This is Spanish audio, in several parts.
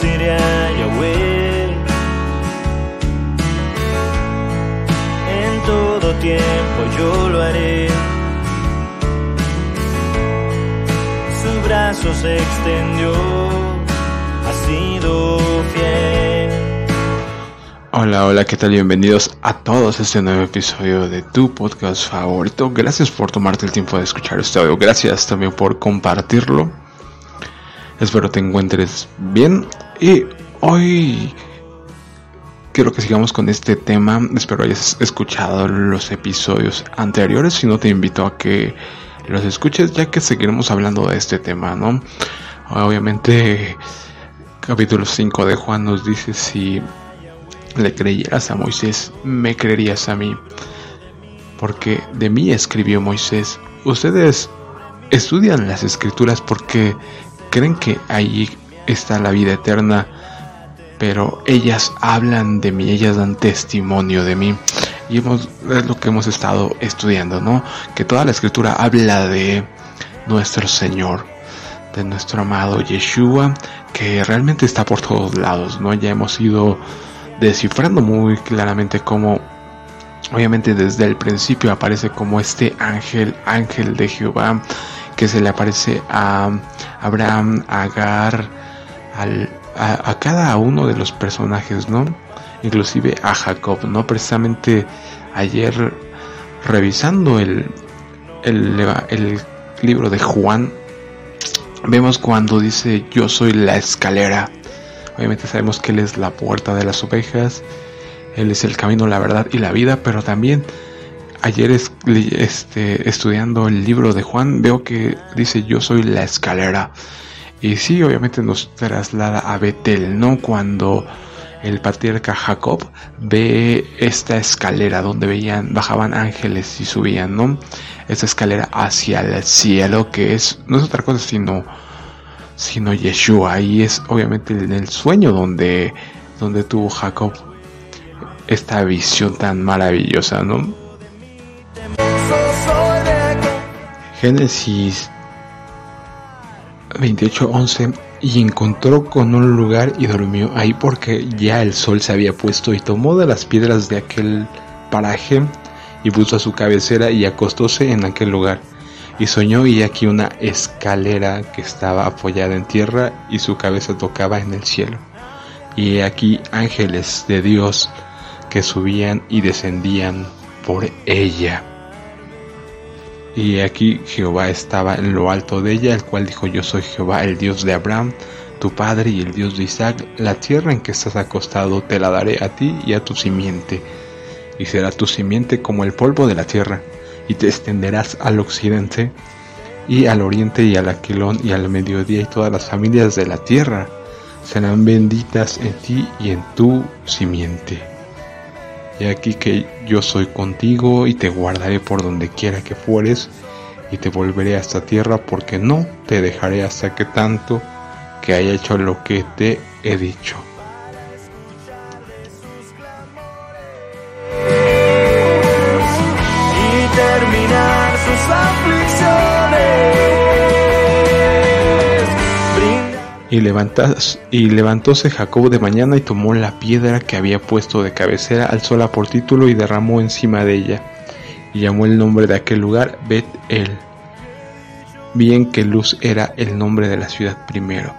bendeciré a Yahweh. En todo tiempo yo lo haré. Su brazo se extendió, ha sido fiel. Hola, hola, ¿qué tal? Bienvenidos a todos a este nuevo episodio de tu podcast favorito. Gracias por tomarte el tiempo de escuchar este audio. Gracias también por compartirlo. Espero te encuentres bien. Y hoy quiero que sigamos con este tema. Espero hayas escuchado los episodios anteriores. Si no, te invito a que los escuches, ya que seguiremos hablando de este tema, ¿no? Obviamente, capítulo 5 de Juan nos dice si le creyeras a Moisés, me creerías a mí. Porque de mí escribió Moisés. Ustedes estudian las escrituras porque creen que ahí está la vida eterna, pero ellas hablan de mí, ellas dan testimonio de mí. Y hemos, es lo que hemos estado estudiando, ¿no? Que toda la escritura habla de nuestro Señor, de nuestro amado Yeshua, que realmente está por todos lados, ¿no? Ya hemos ido descifrando muy claramente cómo obviamente desde el principio aparece como este ángel, ángel de Jehová, que se le aparece a Abraham, a Agar, a, cada uno de los personajes, ¿no? Inclusive a Jacob, ¿no? Precisamente ayer revisando el, el, libro de Juan, vemos cuando dice yo soy la escalera Obviamente sabemos que Él es la puerta de las ovejas, Él es el camino, la verdad y la vida, pero también ayer este, estudiando el libro de Juan veo que dice yo soy la escalera. Y sí, obviamente nos traslada a Betel, ¿no? Cuando el patriarca Jacob ve esta escalera donde veían, bajaban ángeles y subían, ¿no? Esta escalera hacia el cielo, que es, no es otra cosa sino sino Yeshua. Y es obviamente en el sueño donde, donde tuvo Jacob esta visión tan maravillosa, ¿no? Génesis 28:11 y encontró con un lugar y durmió ahí porque ya el sol se había puesto y tomó de las piedras de aquel paraje y puso a su cabecera y acostóse en aquel lugar y soñó y aquí una escalera que estaba apoyada en tierra y su cabeza tocaba en el cielo. Y aquí ángeles de Dios que subían y descendían por ella. Y aquí Jehová estaba en lo alto de ella, el cual dijo, yo soy Jehová, el Dios de Abraham, tu padre y el Dios de Isaac, la tierra en que estás acostado te la daré a ti y a tu simiente, y será tu simiente como el polvo de la tierra y te extenderás al occidente y al oriente y al aquilón y al mediodía y todas las familias de la tierra serán benditas en ti y en tu simiente. Y aquí que yo soy contigo y te guardaré por donde quiera que fueres y te volveré a esta tierra porque no te dejaré hasta que tanto que haya hecho lo que te he dicho. Y, levantóse Jacob de mañana y tomó la piedra que había puesto de cabecera, alzóla por título y derramó encima de ella. Y llamó el nombre de aquel lugar Bet El. Bien que Luz era el nombre de la ciudad primero.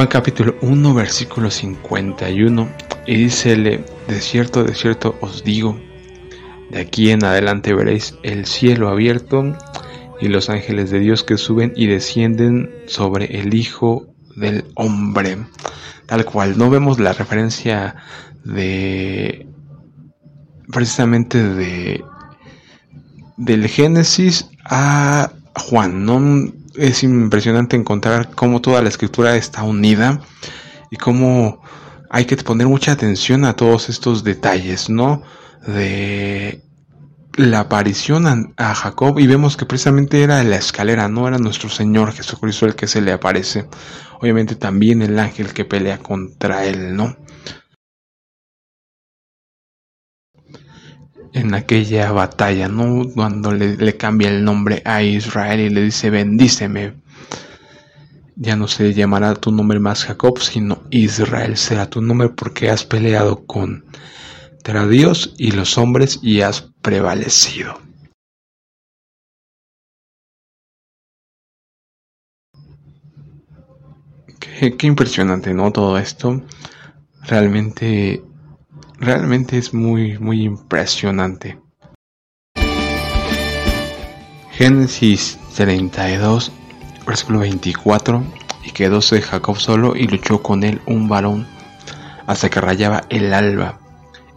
Juan capítulo 1 versículo 51 y dícele, de cierto, de cierto os digo, de aquí en adelante veréis el cielo abierto y los ángeles de Dios que suben y descienden sobre el Hijo del Hombre. Tal cual, no vemos la referencia de precisamente de del Génesis a Juan, ¿no? Es impresionante encontrar cómo toda la escritura está unida y cómo hay que poner mucha atención a todos estos detalles, ¿no? De la aparición a, Jacob y vemos que precisamente era la escalera, no era nuestro Señor Jesucristo el que se le aparece. Obviamente también el ángel que pelea contra él, ¿no? En aquella batalla, ¿no? Cuando le, cambia el nombre a Israel y le dice, bendíceme. Ya no se llamará tu nombre más Jacob, sino Israel será tu nombre porque has peleado con a Dios y los hombres y has prevalecido. Qué, impresionante, ¿no? Todo esto. Realmente, realmente es muy, muy impresionante. Génesis 32, versículo 24. Y quedóse Jacob solo y luchó con él un varón hasta que rayaba el alba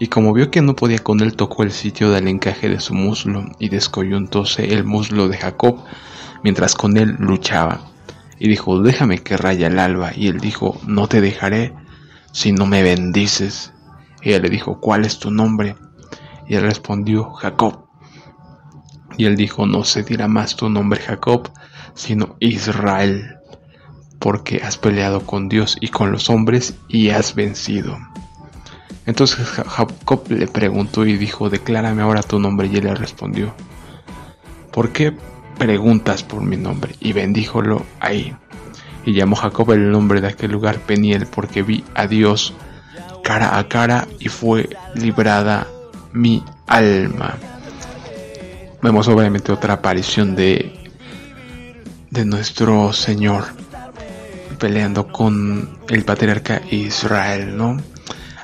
y como vio que no podía con él, tocó el sitio del encaje de su muslo, y descoyuntóse el muslo de Jacob, mientras con él luchaba. Y dijo, déjame que raya el alba. Y él dijo, no te dejaré si no me bendices. Ella le dijo, ¿cuál es tu nombre? Y él respondió, Jacob. Y él dijo, no se dirá más tu nombre Jacob, sino Israel, porque has peleado con Dios y con los hombres y has vencido. Entonces Jacob le preguntó y dijo, declárame ahora tu nombre. Y él le respondió, ¿por qué preguntas por mi nombre? Y bendíjolo ahí. Y llamó Jacob el nombre de aquel lugar Peniel, porque vi a Dios cara a cara y fue librada mi alma. Vemos obviamente otra aparición de, de nuestro Señor peleando con el patriarca Israel, ¿no?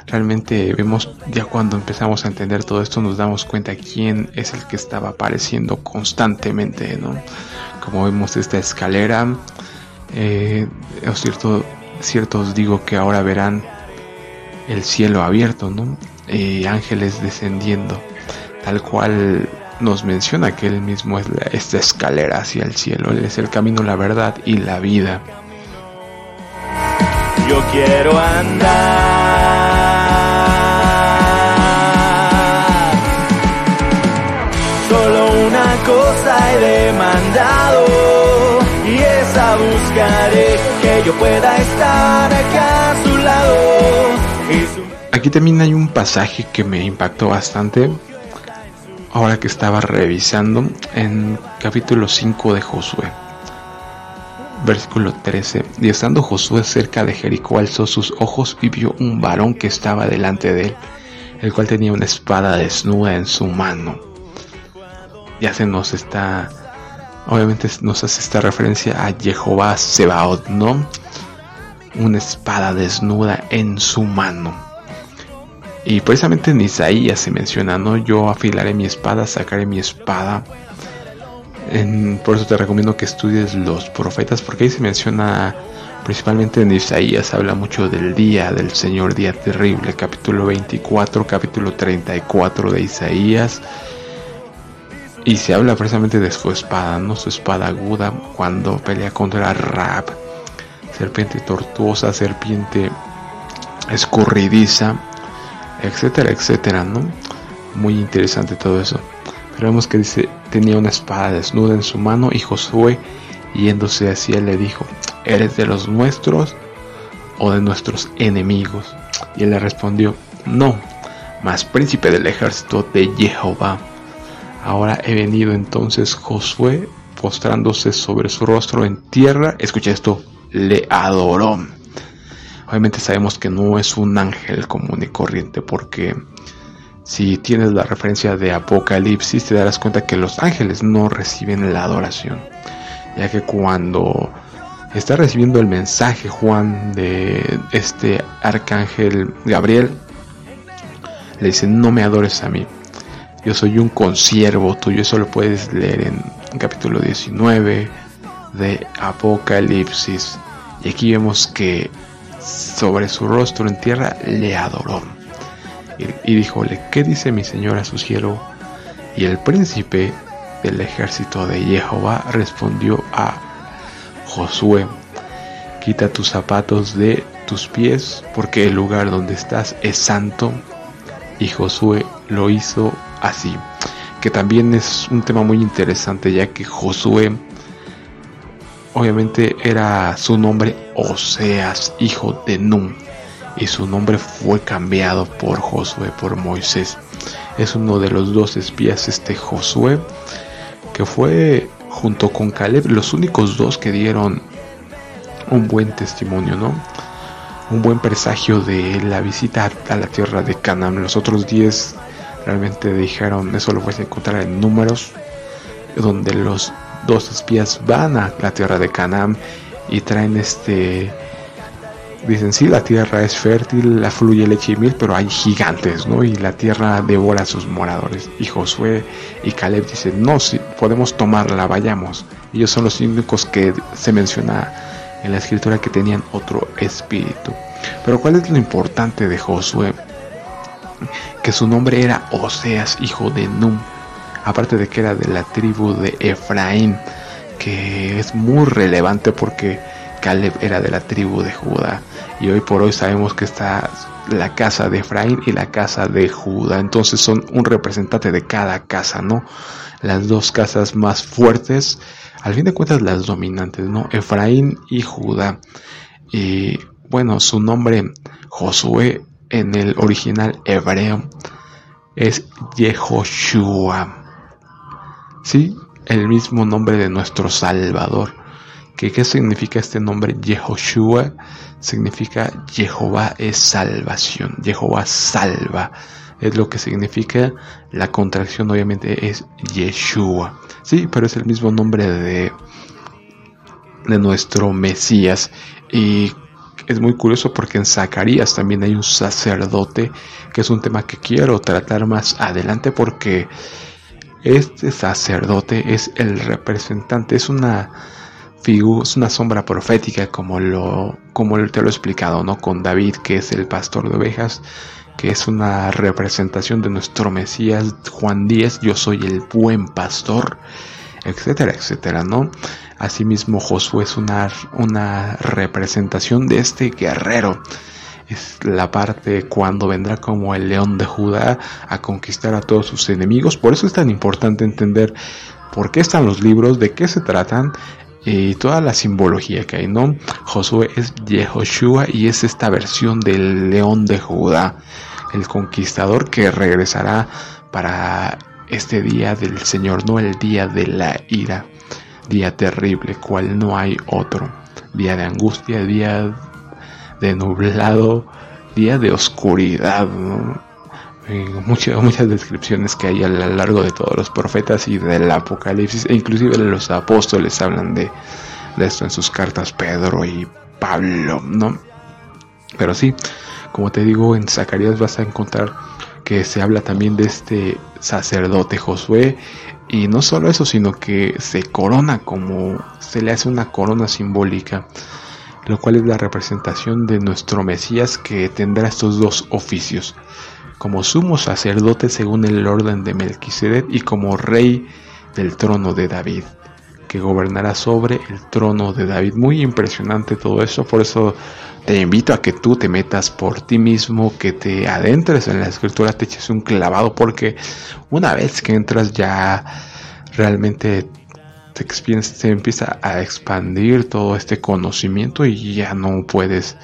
realmente vemos ya cuando empezamos a entender todo esto nos damos cuenta quién es el que estaba apareciendo constantemente, ¿no? Como vemos esta escalera, eh, cierto, cierto os digo que ahora verán el cielo abierto, ¿no? Y ángeles descendiendo, tal cual nos menciona que él mismo es esta escalera hacia el cielo, él es el camino, la verdad y la vida. Yo quiero andar cosa he demandado y esa buscaré que yo pueda estar acá a su lado. Aquí también hay un pasaje que me impactó bastante ahora que estaba revisando en capítulo 5 de Josué. Versículo 13. Y estando Josué cerca de Jericó, alzó sus ojos y vio un varón que estaba delante de él, el cual tenía una espada desnuda en su mano ya se nos está, obviamente nos hace esta referencia a Jehová Sebaot, ¿no? Una espada desnuda en su mano. Y precisamente en Isaías se menciona, ¿no? Yo afilaré mi espada, sacaré mi espada. por eso te recomiendo que estudies los profetas, porque ahí se menciona, principalmente en Isaías, habla mucho del día del Señor, día terrible, capítulo 24, capítulo 34 de Isaías y se habla precisamente de su espada, no su espada aguda cuando pelea contra Rab, serpiente tortuosa, serpiente escurridiza, etcétera, etcétera, ¿no? Muy interesante todo eso. Pero vemos que dice, tenía una espada desnuda en su mano y Josué, yéndose hacia él, le dijo, ¿eres de los nuestros o de nuestros enemigos? Y él le respondió, no, mas príncipe del ejército de Jehová. Ahora he venido entonces Josué, postrándose sobre su rostro en tierra, escucha esto, le adoró. Obviamente sabemos que no es un ángel común y corriente porque si tienes la referencia de Apocalipsis te darás cuenta que los ángeles no reciben la adoración, ya que cuando está recibiendo el mensaje Juan de este arcángel Gabriel, le dice, no me adores a mí, yo soy un consiervo tuyo, eso lo puedes leer en, capítulo 19 de Apocalipsis. Y aquí vemos que sobre su rostro en tierra le adoró. y, díjole, ¿qué dice mi señor a su cielo? Y el príncipe del ejército de Jehová respondió a Josué, quita tus zapatos de tus pies, porque el lugar donde estás es santo. Y Josué lo hizo así, que también es un tema muy interesante, ya que Josué obviamente era su nombre Oseas, hijo de Nun, y su nombre fue cambiado por Josué, por Moisés. Es uno de los dos espías, este Josué, que fue junto con Caleb los únicos dos que dieron un buen testimonio, ¿no? Un buen presagio de la visita a la tierra de Canaán. Los otros diez realmente dijeron, eso lo puedes encontrar en números, donde los dos espías van a la tierra de Canaán y traen este dicen sí la tierra es fértil la fluye leche y miel pero hay gigantes no y la tierra devora a sus moradores y Josué y Caleb dicen no si podemos tomarla vayamos ellos son los únicos que se menciona en la escritura que tenían otro espíritu. Pero cuál es lo importante de Josué que su nombre era Oseas hijo de Num aparte de que era de la tribu de Efraín, que es muy relevante porque Caleb era de la tribu de Judá y hoy por hoy sabemos que está la casa de Efraín y la casa de Judá, entonces son un representante de cada casa, ¿no? Las dos casas más fuertes, al fin de cuentas las dominantes, ¿no? Efraín y Judá. Y bueno, su nombre Josué en el original hebreo es Yehoshua. Sí, el mismo nombre de nuestro Salvador. ¿Qué, qué significa este nombre? Yehoshua significa Jehová es salvación. Jehová salva. Es lo que significa la contracción, obviamente, es Yeshua. Sí, pero es el mismo nombre de, de nuestro Mesías. Y es muy curioso porque en Zacarías también hay un sacerdote, que es un tema que quiero tratar más adelante porque este sacerdote es el representante, es una figura, es una sombra profética como lo como te lo he explicado, ¿no? Con David, que es el pastor de ovejas, que es una representación de nuestro Mesías Juan 10, yo soy el buen pastor, etcétera, etcétera, ¿no? Asimismo Josué es una, una representación de este guerrero es la parte cuando vendrá como el león de Judá a conquistar a todos sus enemigos. Por eso es tan importante entender por qué están los libros, de qué se tratan y toda la simbología que hay, ¿no? Josué es Yehoshua y es esta versión del león de Judá, el conquistador que regresará para este día del Señor, no el día de la ira, día terrible, cual no hay otro, día de angustia, día de nublado, día de oscuridad, muchas, muchas descripciones que hay a lo largo de todos los profetas y del Apocalipsis, e inclusive los apóstoles hablan de, de esto en sus cartas, Pedro y Pablo, ¿no? Pero sí, como te digo, en Zacarías vas a encontrar que se habla también de este sacerdote Josué y no solo eso, sino que se corona como se le hace una corona simbólica lo cual es la representación de nuestro Mesías que tendrá estos dos oficios, como sumo sacerdote según el orden de Melquisedec y como rey del trono de David, que gobernará sobre el trono de David. Muy impresionante todo eso, por eso te invito a que tú te metas por ti mismo, que te adentres en la escritura, te eches un clavado, porque una vez que entras ya realmente se, empieza a expandir todo este conocimiento y ya no puedes,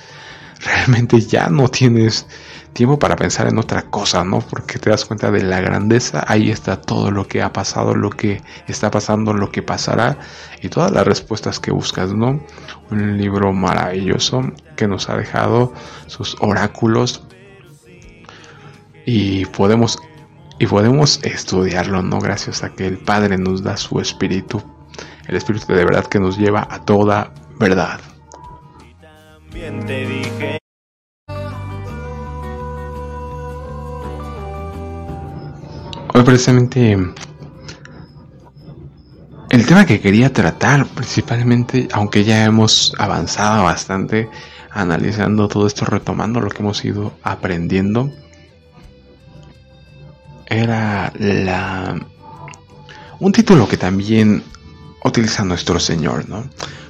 realmente ya no tienes tiempo para pensar en otra cosa, ¿no? Porque te das cuenta de la grandeza, ahí está todo lo que ha pasado, lo que está pasando, lo que pasará y todas las respuestas que buscas, ¿no? Un libro maravilloso que nos ha dejado sus oráculos y podemos y podemos estudiarlo, ¿no? Gracias a que el Padre nos da su espíritu el Espíritu de verdad que nos lleva a toda verdad. Hoy precisamente el tema que quería tratar principalmente, aunque ya hemos avanzado bastante analizando todo esto, retomando lo que hemos ido aprendiendo, era la un título que también utiliza nuestro Señor, ¿no?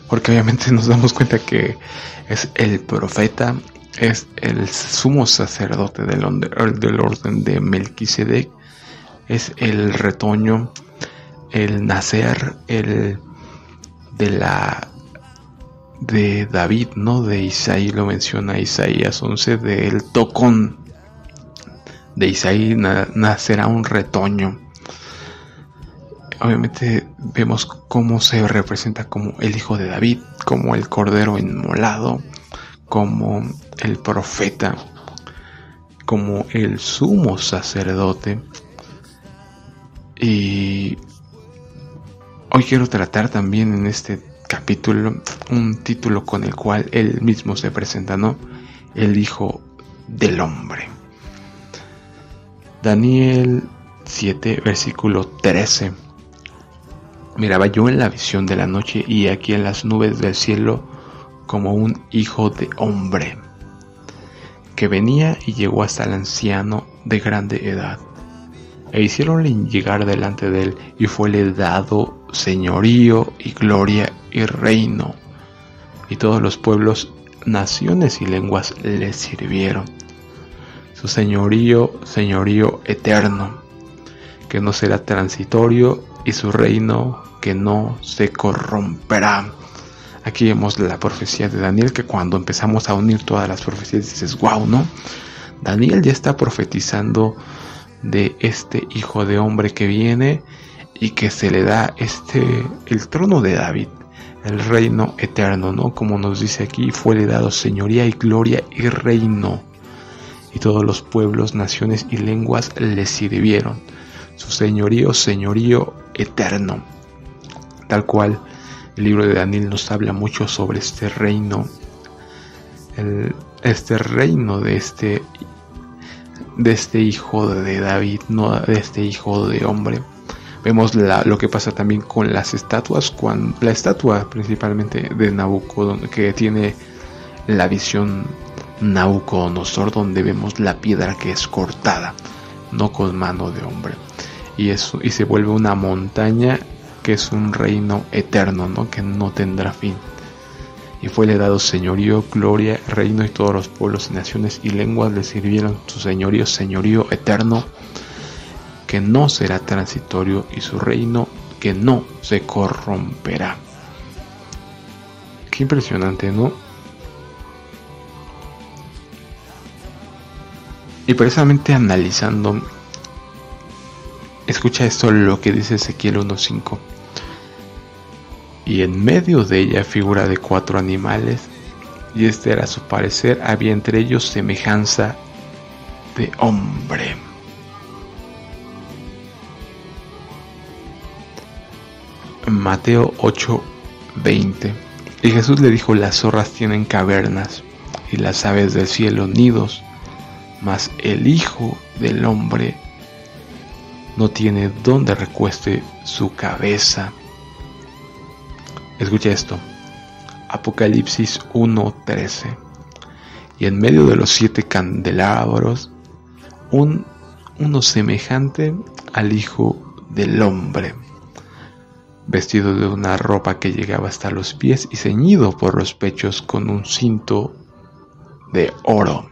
Porque obviamente nos damos cuenta que es el profeta, es el sumo sacerdote del, del orden de Melquisedec, es el retoño, el nacer, el de la de David, ¿no? De Isaí lo menciona Isaías 11, del tocón de Isaí nacerá un retoño. Obviamente vemos cómo se representa como el hijo de David, como el cordero inmolado, como el profeta, como el sumo sacerdote. Y hoy quiero tratar también en este capítulo un título con el cual él mismo se presenta, ¿no? El Hijo del Hombre. Daniel 7, versículo 13. Miraba yo en la visión de la noche y aquí en las nubes del cielo como un hijo de hombre, que venía y llegó hasta el anciano de grande edad. E hicieronle llegar delante de él y fuele dado señorío y gloria y reino. Y todos los pueblos, naciones y lenguas le sirvieron su señorío, señorío eterno, que no será transitorio, y su reino que no se corromperá. Aquí vemos la profecía de Daniel, que cuando empezamos a unir todas las profecías dices, wow, ¿no? Daniel ya está profetizando de este hijo de hombre que viene y que se le da este el trono de David, el reino eterno, ¿no? Como nos dice aquí, fue le dado señoría y gloria y reino y todos los pueblos, naciones y lenguas le sirvieron. Su señorío, señorío eterno. Tal cual el libro de Daniel nos habla mucho sobre este reino, este reino de este, de este hijo de David, no de este hijo de hombre. Vemos lo que pasa también con las estatuas, la estatua principalmente de Nabucodonosor, que tiene la visión Nauconosor donde vemos la piedra que es cortada, no con mano de hombre. Y, eso, y se vuelve una montaña que es un reino eterno, ¿no? que no tendrá fin. Y fue le dado señorío, gloria, reino y todos los pueblos naciones y lenguas le sirvieron su señorío, señorío eterno, que no será transitorio y su reino que no se corromperá. Qué impresionante, ¿no? Y precisamente analizando, escucha esto lo que dice Ezequiel 1.5. Y en medio de ella figura de cuatro animales, y este era su parecer, había entre ellos semejanza de hombre. Mateo 8:20. Y Jesús le dijo, las zorras tienen cavernas y las aves del cielo nidos mas el Hijo del Hombre no tiene donde recueste su cabeza. Escucha esto. Apocalipsis 1:13. Y en medio de los siete candelabros, un, uno semejante al Hijo del Hombre, vestido de una ropa que llegaba hasta los pies y ceñido por los pechos con un cinto de oro.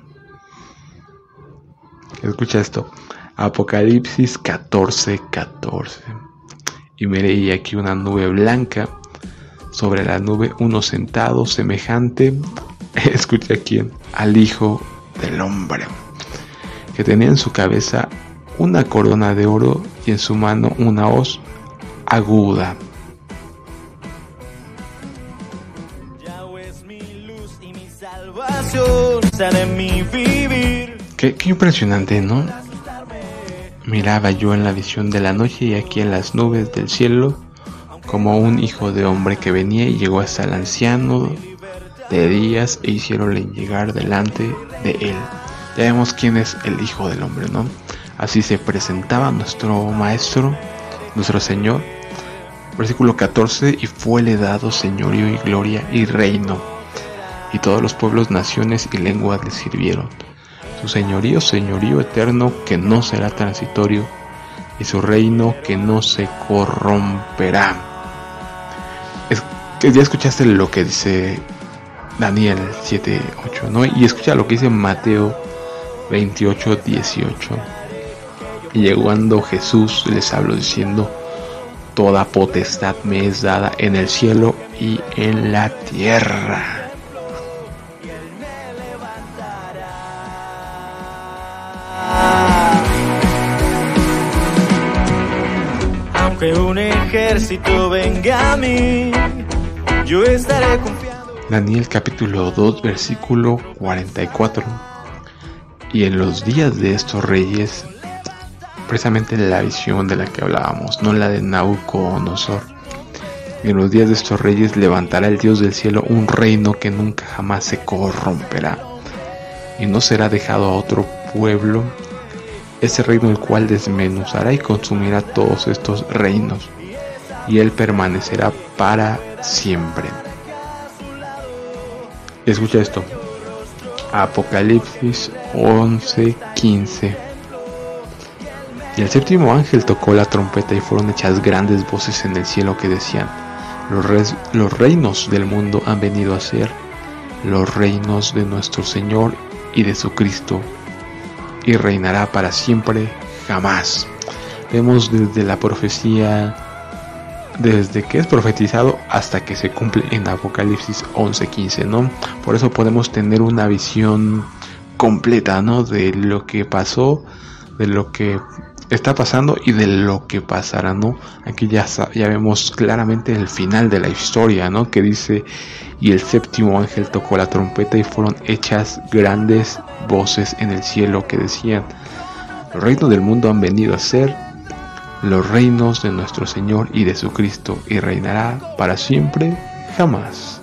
Escucha esto. Apocalipsis 14, 14. Y miré aquí una nube blanca. Sobre la nube uno sentado semejante, escucha quién, al Hijo del Hombre, que tenía en su cabeza una corona de oro y en su mano una hoz aguda. vivir. Qué, impresionante, ¿no? Miraba yo en la visión de la noche y aquí en las nubes del cielo como un hijo de hombre que venía y llegó hasta el anciano de días e hicieronle llegar delante de él. Ya vemos quién es el hijo del hombre, ¿no? Así se presentaba nuestro maestro, nuestro Señor. Versículo 14, y fuele dado señorío y gloria y reino, y todos los pueblos, naciones y lenguas le sirvieron su señorío, señorío eterno que no será transitorio y su reino que no se corromperá. Es que ya escuchaste lo que dice Daniel 7:8, ¿no? Y escucha lo que dice Mateo 28:18. Y llegando Jesús les habló diciendo, Toda potestad me es dada en el cielo y en la tierra. Ejército venga a mí, yo estaré confiado. Daniel capítulo 2 versículo 44. Y en los días de estos reyes precisamente la visión de la que hablábamos, no la de Nabucodonosor. En los días de estos reyes levantará el Dios del cielo un reino que nunca jamás se corromperá y no será dejado a otro pueblo, ese reino el cual desmenuzará y consumirá todos estos reinos y él permanecerá para siempre. Escucha esto. Apocalipsis 11:15 y el séptimo ángel tocó la trompeta y fueron hechas grandes voces en el cielo que decían, los, los reinos del mundo han venido a ser los reinos de nuestro Señor y de su Cristo, y reinará para siempre jamás. Vemos desde la profecía, desde que es profetizado hasta que se cumple en Apocalipsis 11:15, ¿no? Por eso podemos tener una visión completa, ¿no? De lo que pasó, de lo que está pasando y de lo que pasará, ¿no? Aquí ya, ya vemos claramente el final de la historia, ¿no? Que dice, y el séptimo ángel tocó la trompeta y fueron hechas grandes voces en el cielo que decían, los reinos del mundo han venido a ser los reinos de nuestro Señor y de su Cristo, y reinará para siempre, jamás.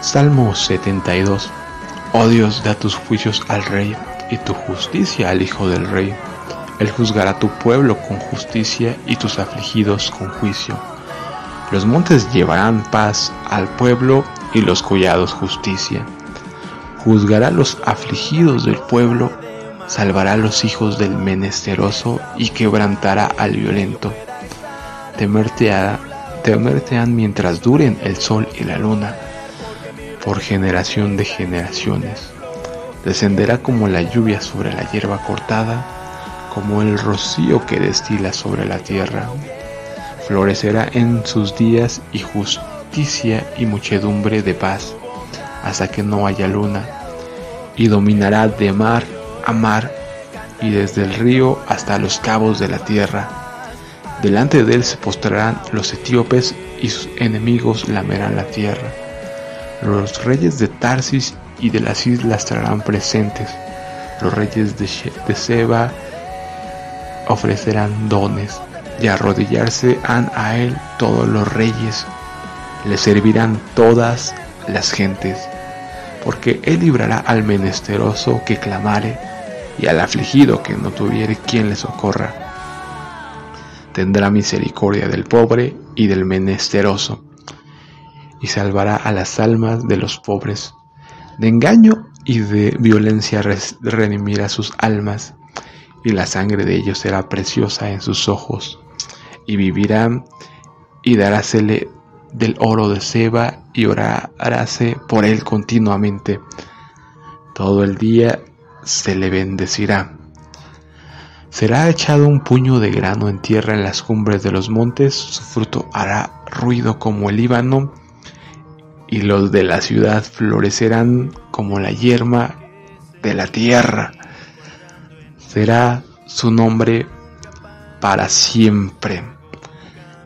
Salmo 72. Oh Dios, da tus juicios al rey y tu justicia al hijo del rey. Él juzgará tu pueblo con justicia y tus afligidos con juicio. Los montes llevarán paz al pueblo y los collados justicia. Juzgará los afligidos del pueblo, salvará a los hijos del menesteroso y quebrantará al violento. Temerte, temerte han mientras duren el sol y la luna por generación de generaciones. Descenderá como la lluvia sobre la hierba cortada, como el rocío que destila sobre la tierra. Florecerá en sus días y justicia y muchedumbre de paz, hasta que no haya luna, y dominará de mar a mar y desde el río hasta los cabos de la tierra. Delante de él se postrarán los etíopes y sus enemigos lamerán la tierra. Los reyes de Tarsis y de las islas estarán presentes. Los reyes de, Seba ofrecerán dones y arrodillarse han a él todos los reyes. Le servirán todas las gentes, porque él librará al menesteroso que clamare y al afligido que no tuviere quien le socorra. Tendrá misericordia del pobre y del menesteroso y salvará a las almas de los pobres. De engaño y de violencia redimirá sus almas, y la sangre de ellos será preciosa en sus ojos, y vivirán y darásele del oro de Seba y oráse por él continuamente. Todo el día se le bendecirá. Será echado un puño de grano en tierra en las cumbres de los montes, su fruto hará ruido como el Líbano, y los de la ciudad florecerán como la yerma de la tierra. Será su nombre para siempre.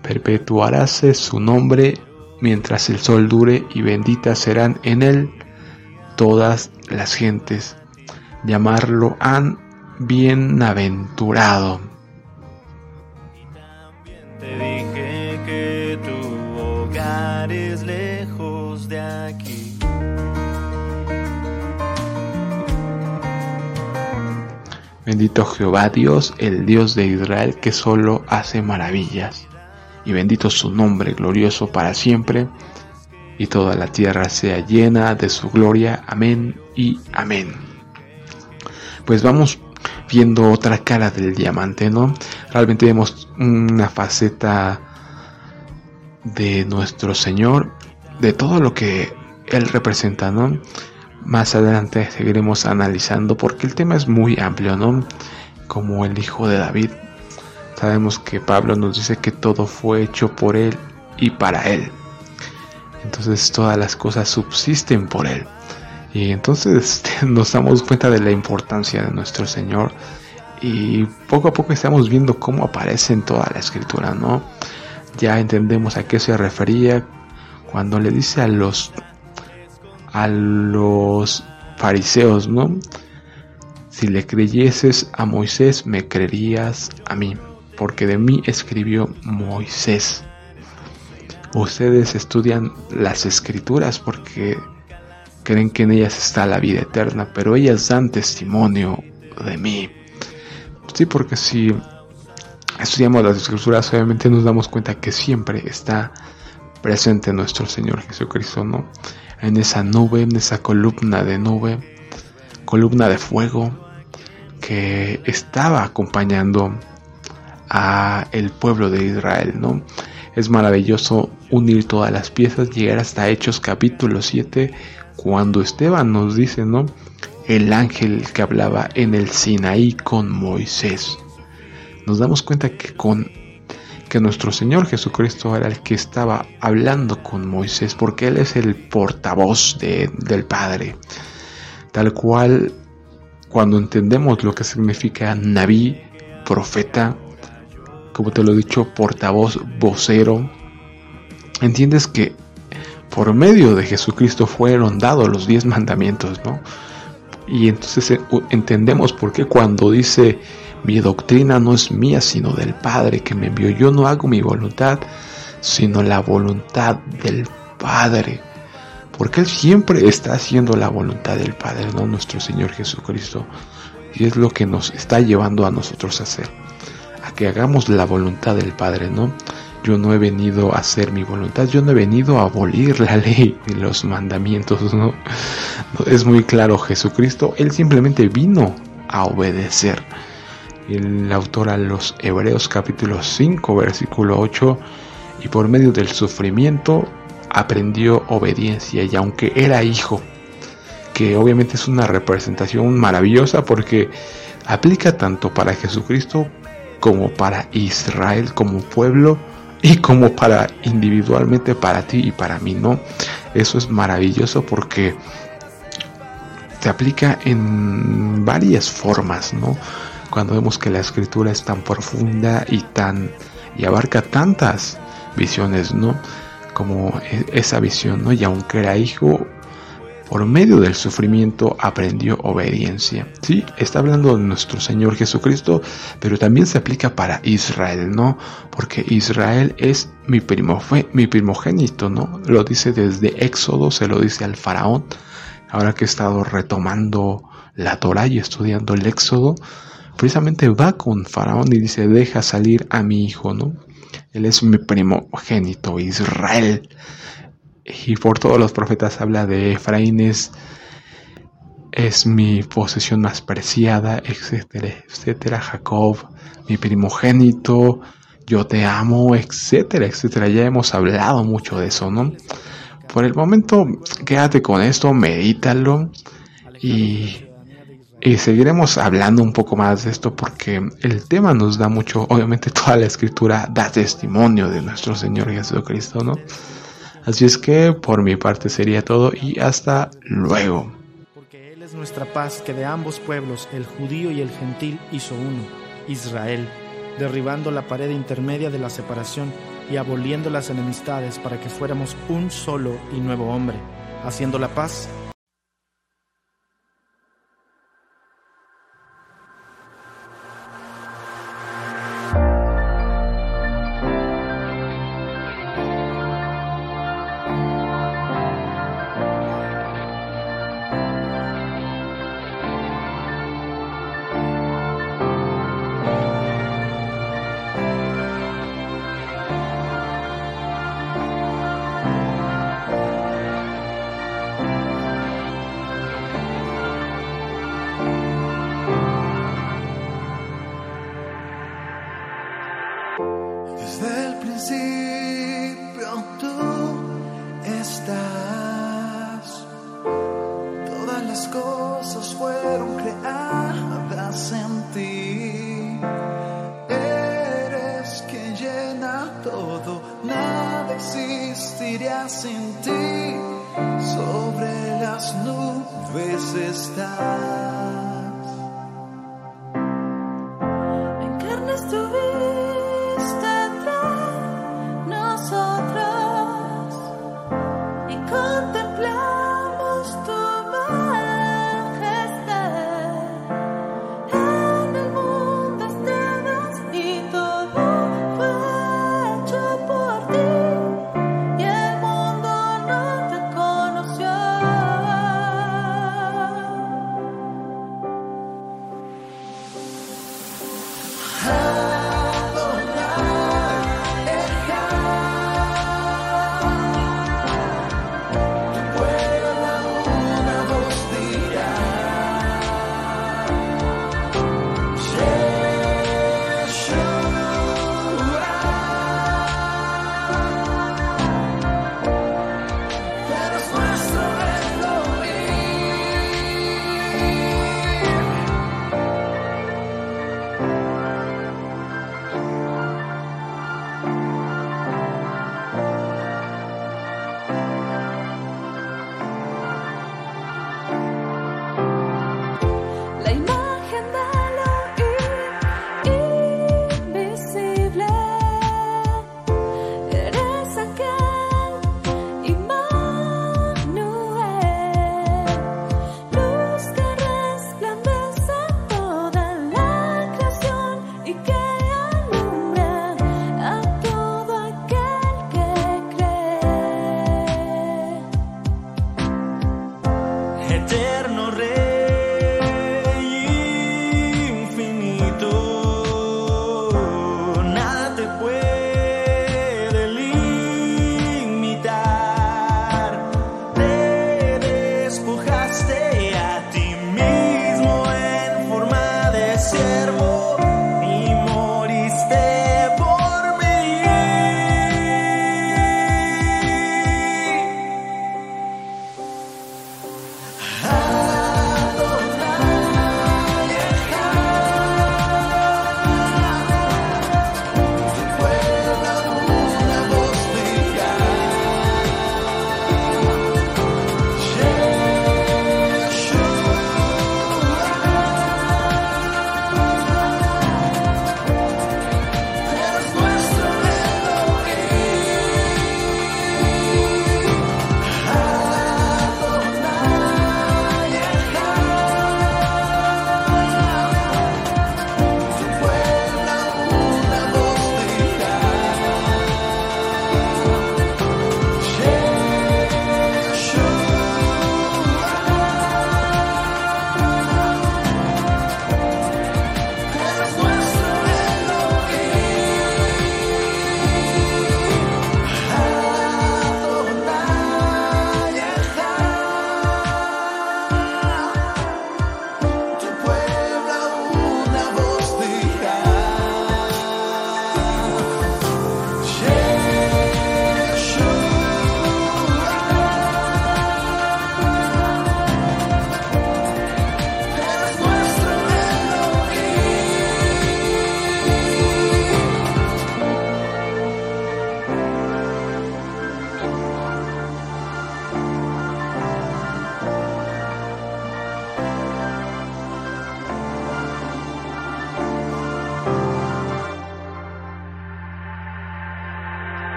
Perpetuaráse su nombre mientras el sol dure y benditas serán en él todas las gentes. Llamarlo han bienaventurado. Te dije que tu hogar es de aquí. Bendito Jehová Dios, el Dios de Israel, que solo hace maravillas. Y bendito su nombre glorioso para siempre. Y toda la tierra sea llena de su gloria. Amén y amén. Pues vamos viendo otra cara del diamante, ¿no? Realmente vemos una faceta de nuestro Señor, de todo lo que Él representa, ¿no? Más adelante seguiremos analizando porque el tema es muy amplio, ¿no? Como el hijo de David. Sabemos que Pablo nos dice que todo fue hecho por él y para él. Entonces todas las cosas subsisten por él. Y entonces nos damos cuenta de la importancia de nuestro Señor y poco a poco estamos viendo cómo aparece en toda la escritura, ¿no? Ya entendemos a qué se refería cuando le dice a los a los fariseos, ¿no? Si le creyeses a Moisés, me creerías a mí, porque de mí escribió Moisés. Ustedes estudian las escrituras porque creen que en ellas está la vida eterna, pero ellas dan testimonio de mí. Sí, porque si estudiamos las escrituras, obviamente nos damos cuenta que siempre está presente nuestro Señor Jesucristo, ¿no? En esa nube, en esa columna de nube, columna de fuego que estaba acompañando a el pueblo de Israel, ¿no? Es maravilloso unir todas las piezas, llegar hasta Hechos capítulo 7, cuando Esteban nos dice, ¿no? El ángel que hablaba en el Sinaí con Moisés. Nos damos cuenta que con que nuestro Señor Jesucristo era el que estaba hablando con Moisés, porque Él es el portavoz del Padre. Tal cual, cuando entendemos lo que significa Naví, profeta, como te lo he dicho, portavoz, vocero, entiendes que por medio de Jesucristo fueron dados los diez mandamientos, ¿no? Y entonces eh, entendemos por qué cuando dice mi doctrina no es mía, sino del Padre que me envió. Yo no hago mi voluntad, sino la voluntad del Padre. Porque Él siempre está haciendo la voluntad del Padre, no nuestro Señor Jesucristo. Y es lo que nos está llevando a nosotros a hacer. A que hagamos la voluntad del Padre, ¿no? Yo no he venido a hacer mi voluntad, yo no he venido a abolir la ley y los mandamientos, ¿no? Es muy claro, Jesucristo, Él simplemente vino a obedecer el autor a los Hebreos capítulo 5 versículo 8 y por medio del sufrimiento aprendió obediencia y aunque era hijo que obviamente es una representación maravillosa porque aplica tanto para Jesucristo como para Israel como pueblo y como para individualmente para ti y para mí, ¿no? Eso es maravilloso porque se aplica en varias formas, ¿no? Cuando vemos que la escritura es tan profunda y tan y abarca tantas visiones, ¿no? Como e, esa visión, ¿no? Y aunque era hijo, por medio del sufrimiento aprendió obediencia. Sí, está hablando de nuestro Señor Jesucristo, pero también se aplica para Israel, ¿no? Porque Israel es mi, primo, mi primogénito, ¿no? Lo dice desde Éxodo, se lo dice al faraón. Ahora que he estado retomando la Torah y estudiando el Éxodo, precisamente va con Faraón y dice, deja salir a mi hijo, ¿no? Él es mi primogénito, Israel. Y por todos los profetas habla de Efraín es, mi posesión más preciada, etcétera, etcétera. Jacob, mi primogénito, yo te amo, etcétera, etcétera. Ya hemos hablado mucho de eso, ¿no? Por el momento, quédate con esto, medítalo y y seguiremos hablando un poco más de esto porque el tema nos da mucho, obviamente toda la escritura da testimonio de nuestro Señor Jesucristo, ¿no? Así es que por mi parte sería todo y hasta luego. Porque Él es nuestra paz que de ambos pueblos, el judío y el gentil, hizo uno, Israel, derribando la pared intermedia de la separación y aboliendo las enemistades para que fuéramos un solo y nuevo hombre, haciendo la paz